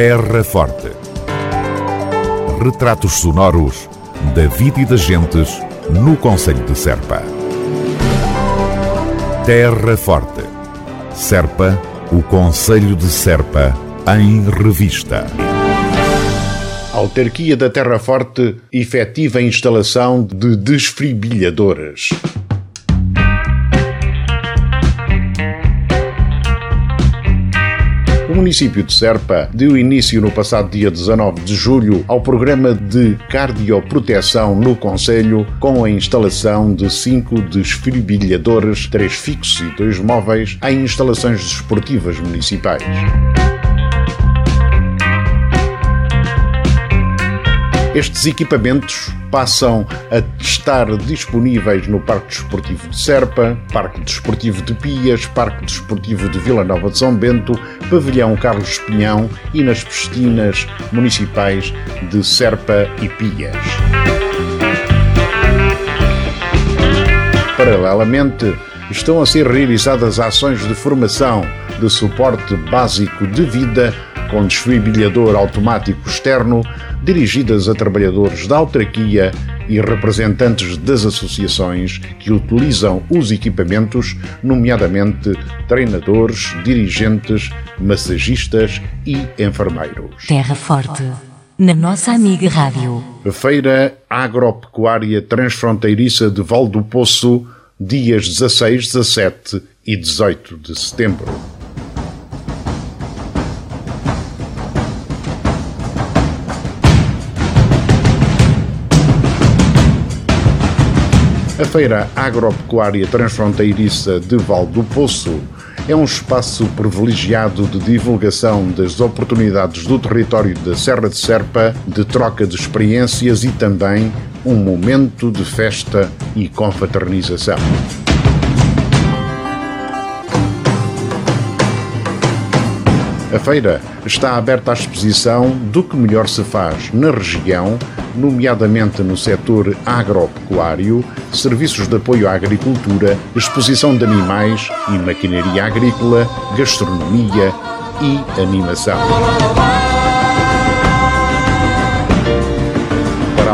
Terra Forte. Retratos sonoros da vida e das gentes no Conselho de Serpa. Terra Forte. Serpa, o Conselho de Serpa, em revista. Autarquia da Terra Forte efetiva a instalação de desfibriladores. Município de Serpa deu início no passado dia 19 de julho ao programa de cardioproteção no Conselho com a instalação de cinco desfibriladores, três fixos e dois móveis, em instalações desportivas municipais. Estes equipamentos passam a estar disponíveis no Parque Desportivo de Serpa, Parque Desportivo de Pias, Parque Desportivo de Vila Nova de São Bento, Pavilhão Carlos Espinhão e nas piscinas municipais de Serpa e Pias. Paralelamente, estão a ser realizadas ações de formação de suporte básico de vida com desfibrilador automático externo dirigidas a trabalhadores da autarquia e representantes das associações que utilizam os equipamentos, nomeadamente treinadores, dirigentes, massagistas e enfermeiros. Terra Forte, na nossa amiga Rádio. A Feira Agropecuária Transfronteiriça de Val do Poço, dias 16, 17 e 18 de setembro. A Feira Agropecuária Transfronteiriça de Val do Poço é um espaço privilegiado de divulgação das oportunidades do território da Serra de Serpa, de troca de experiências e também um momento de festa e confraternização. A feira está aberta à exposição do que melhor se faz na região, nomeadamente no setor agropecuário, serviços de apoio à agricultura, exposição de animais e maquinaria agrícola, gastronomia e animação.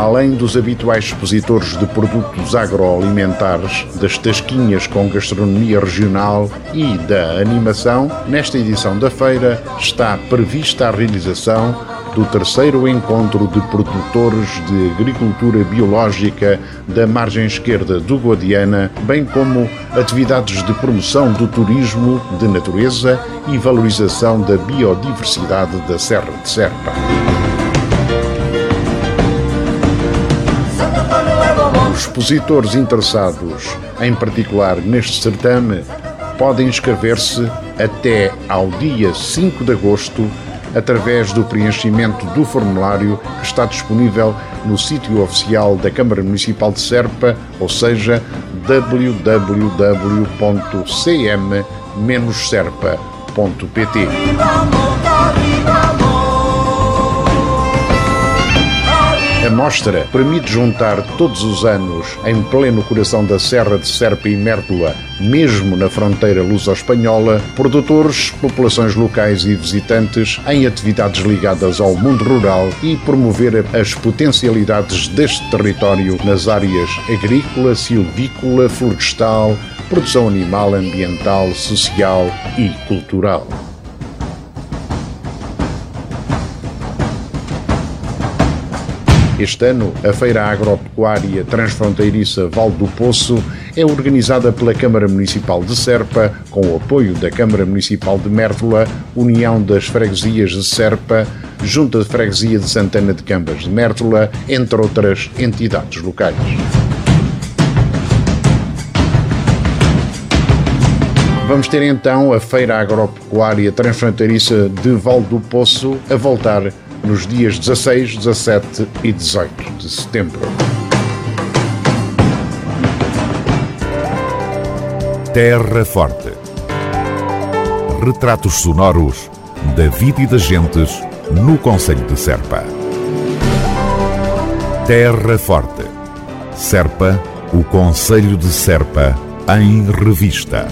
além dos habituais expositores de produtos agroalimentares, das tasquinhas com gastronomia regional e da animação, nesta edição da feira está prevista a realização do terceiro encontro de produtores de agricultura biológica da margem esquerda do Guadiana, bem como atividades de promoção do turismo de natureza e valorização da biodiversidade da Serra de Serpa. Os expositores interessados, em particular neste certame, podem inscrever-se até ao dia 5 de agosto através do preenchimento do formulário que está disponível no sítio oficial da Câmara Municipal de Serpa, ou seja, www.cm-serpa.pt. A mostra permite juntar todos os anos, em pleno coração da Serra de Serpa e Mértola, mesmo na fronteira luso-espanhola, produtores, populações locais e visitantes em atividades ligadas ao mundo rural e promover as potencialidades deste território nas áreas agrícola, silvícola, florestal, produção animal, ambiental, social e cultural. Este ano, a Feira Agropecuária Transfronteiriça Val do Poço é organizada pela Câmara Municipal de Serpa, com o apoio da Câmara Municipal de Mértola, União das Freguesias de Serpa, Junta de Freguesia de Santana de Cambas de Mértola, entre outras entidades locais. Vamos ter então a Feira Agropecuária Transfronteiriça de Val do Poço a voltar nos dias 16, 17 e 18 de setembro. Terra Forte. Retratos sonoros da vida e das gentes no Conselho de Serpa. Terra Forte. Serpa, o Conselho de Serpa, em revista.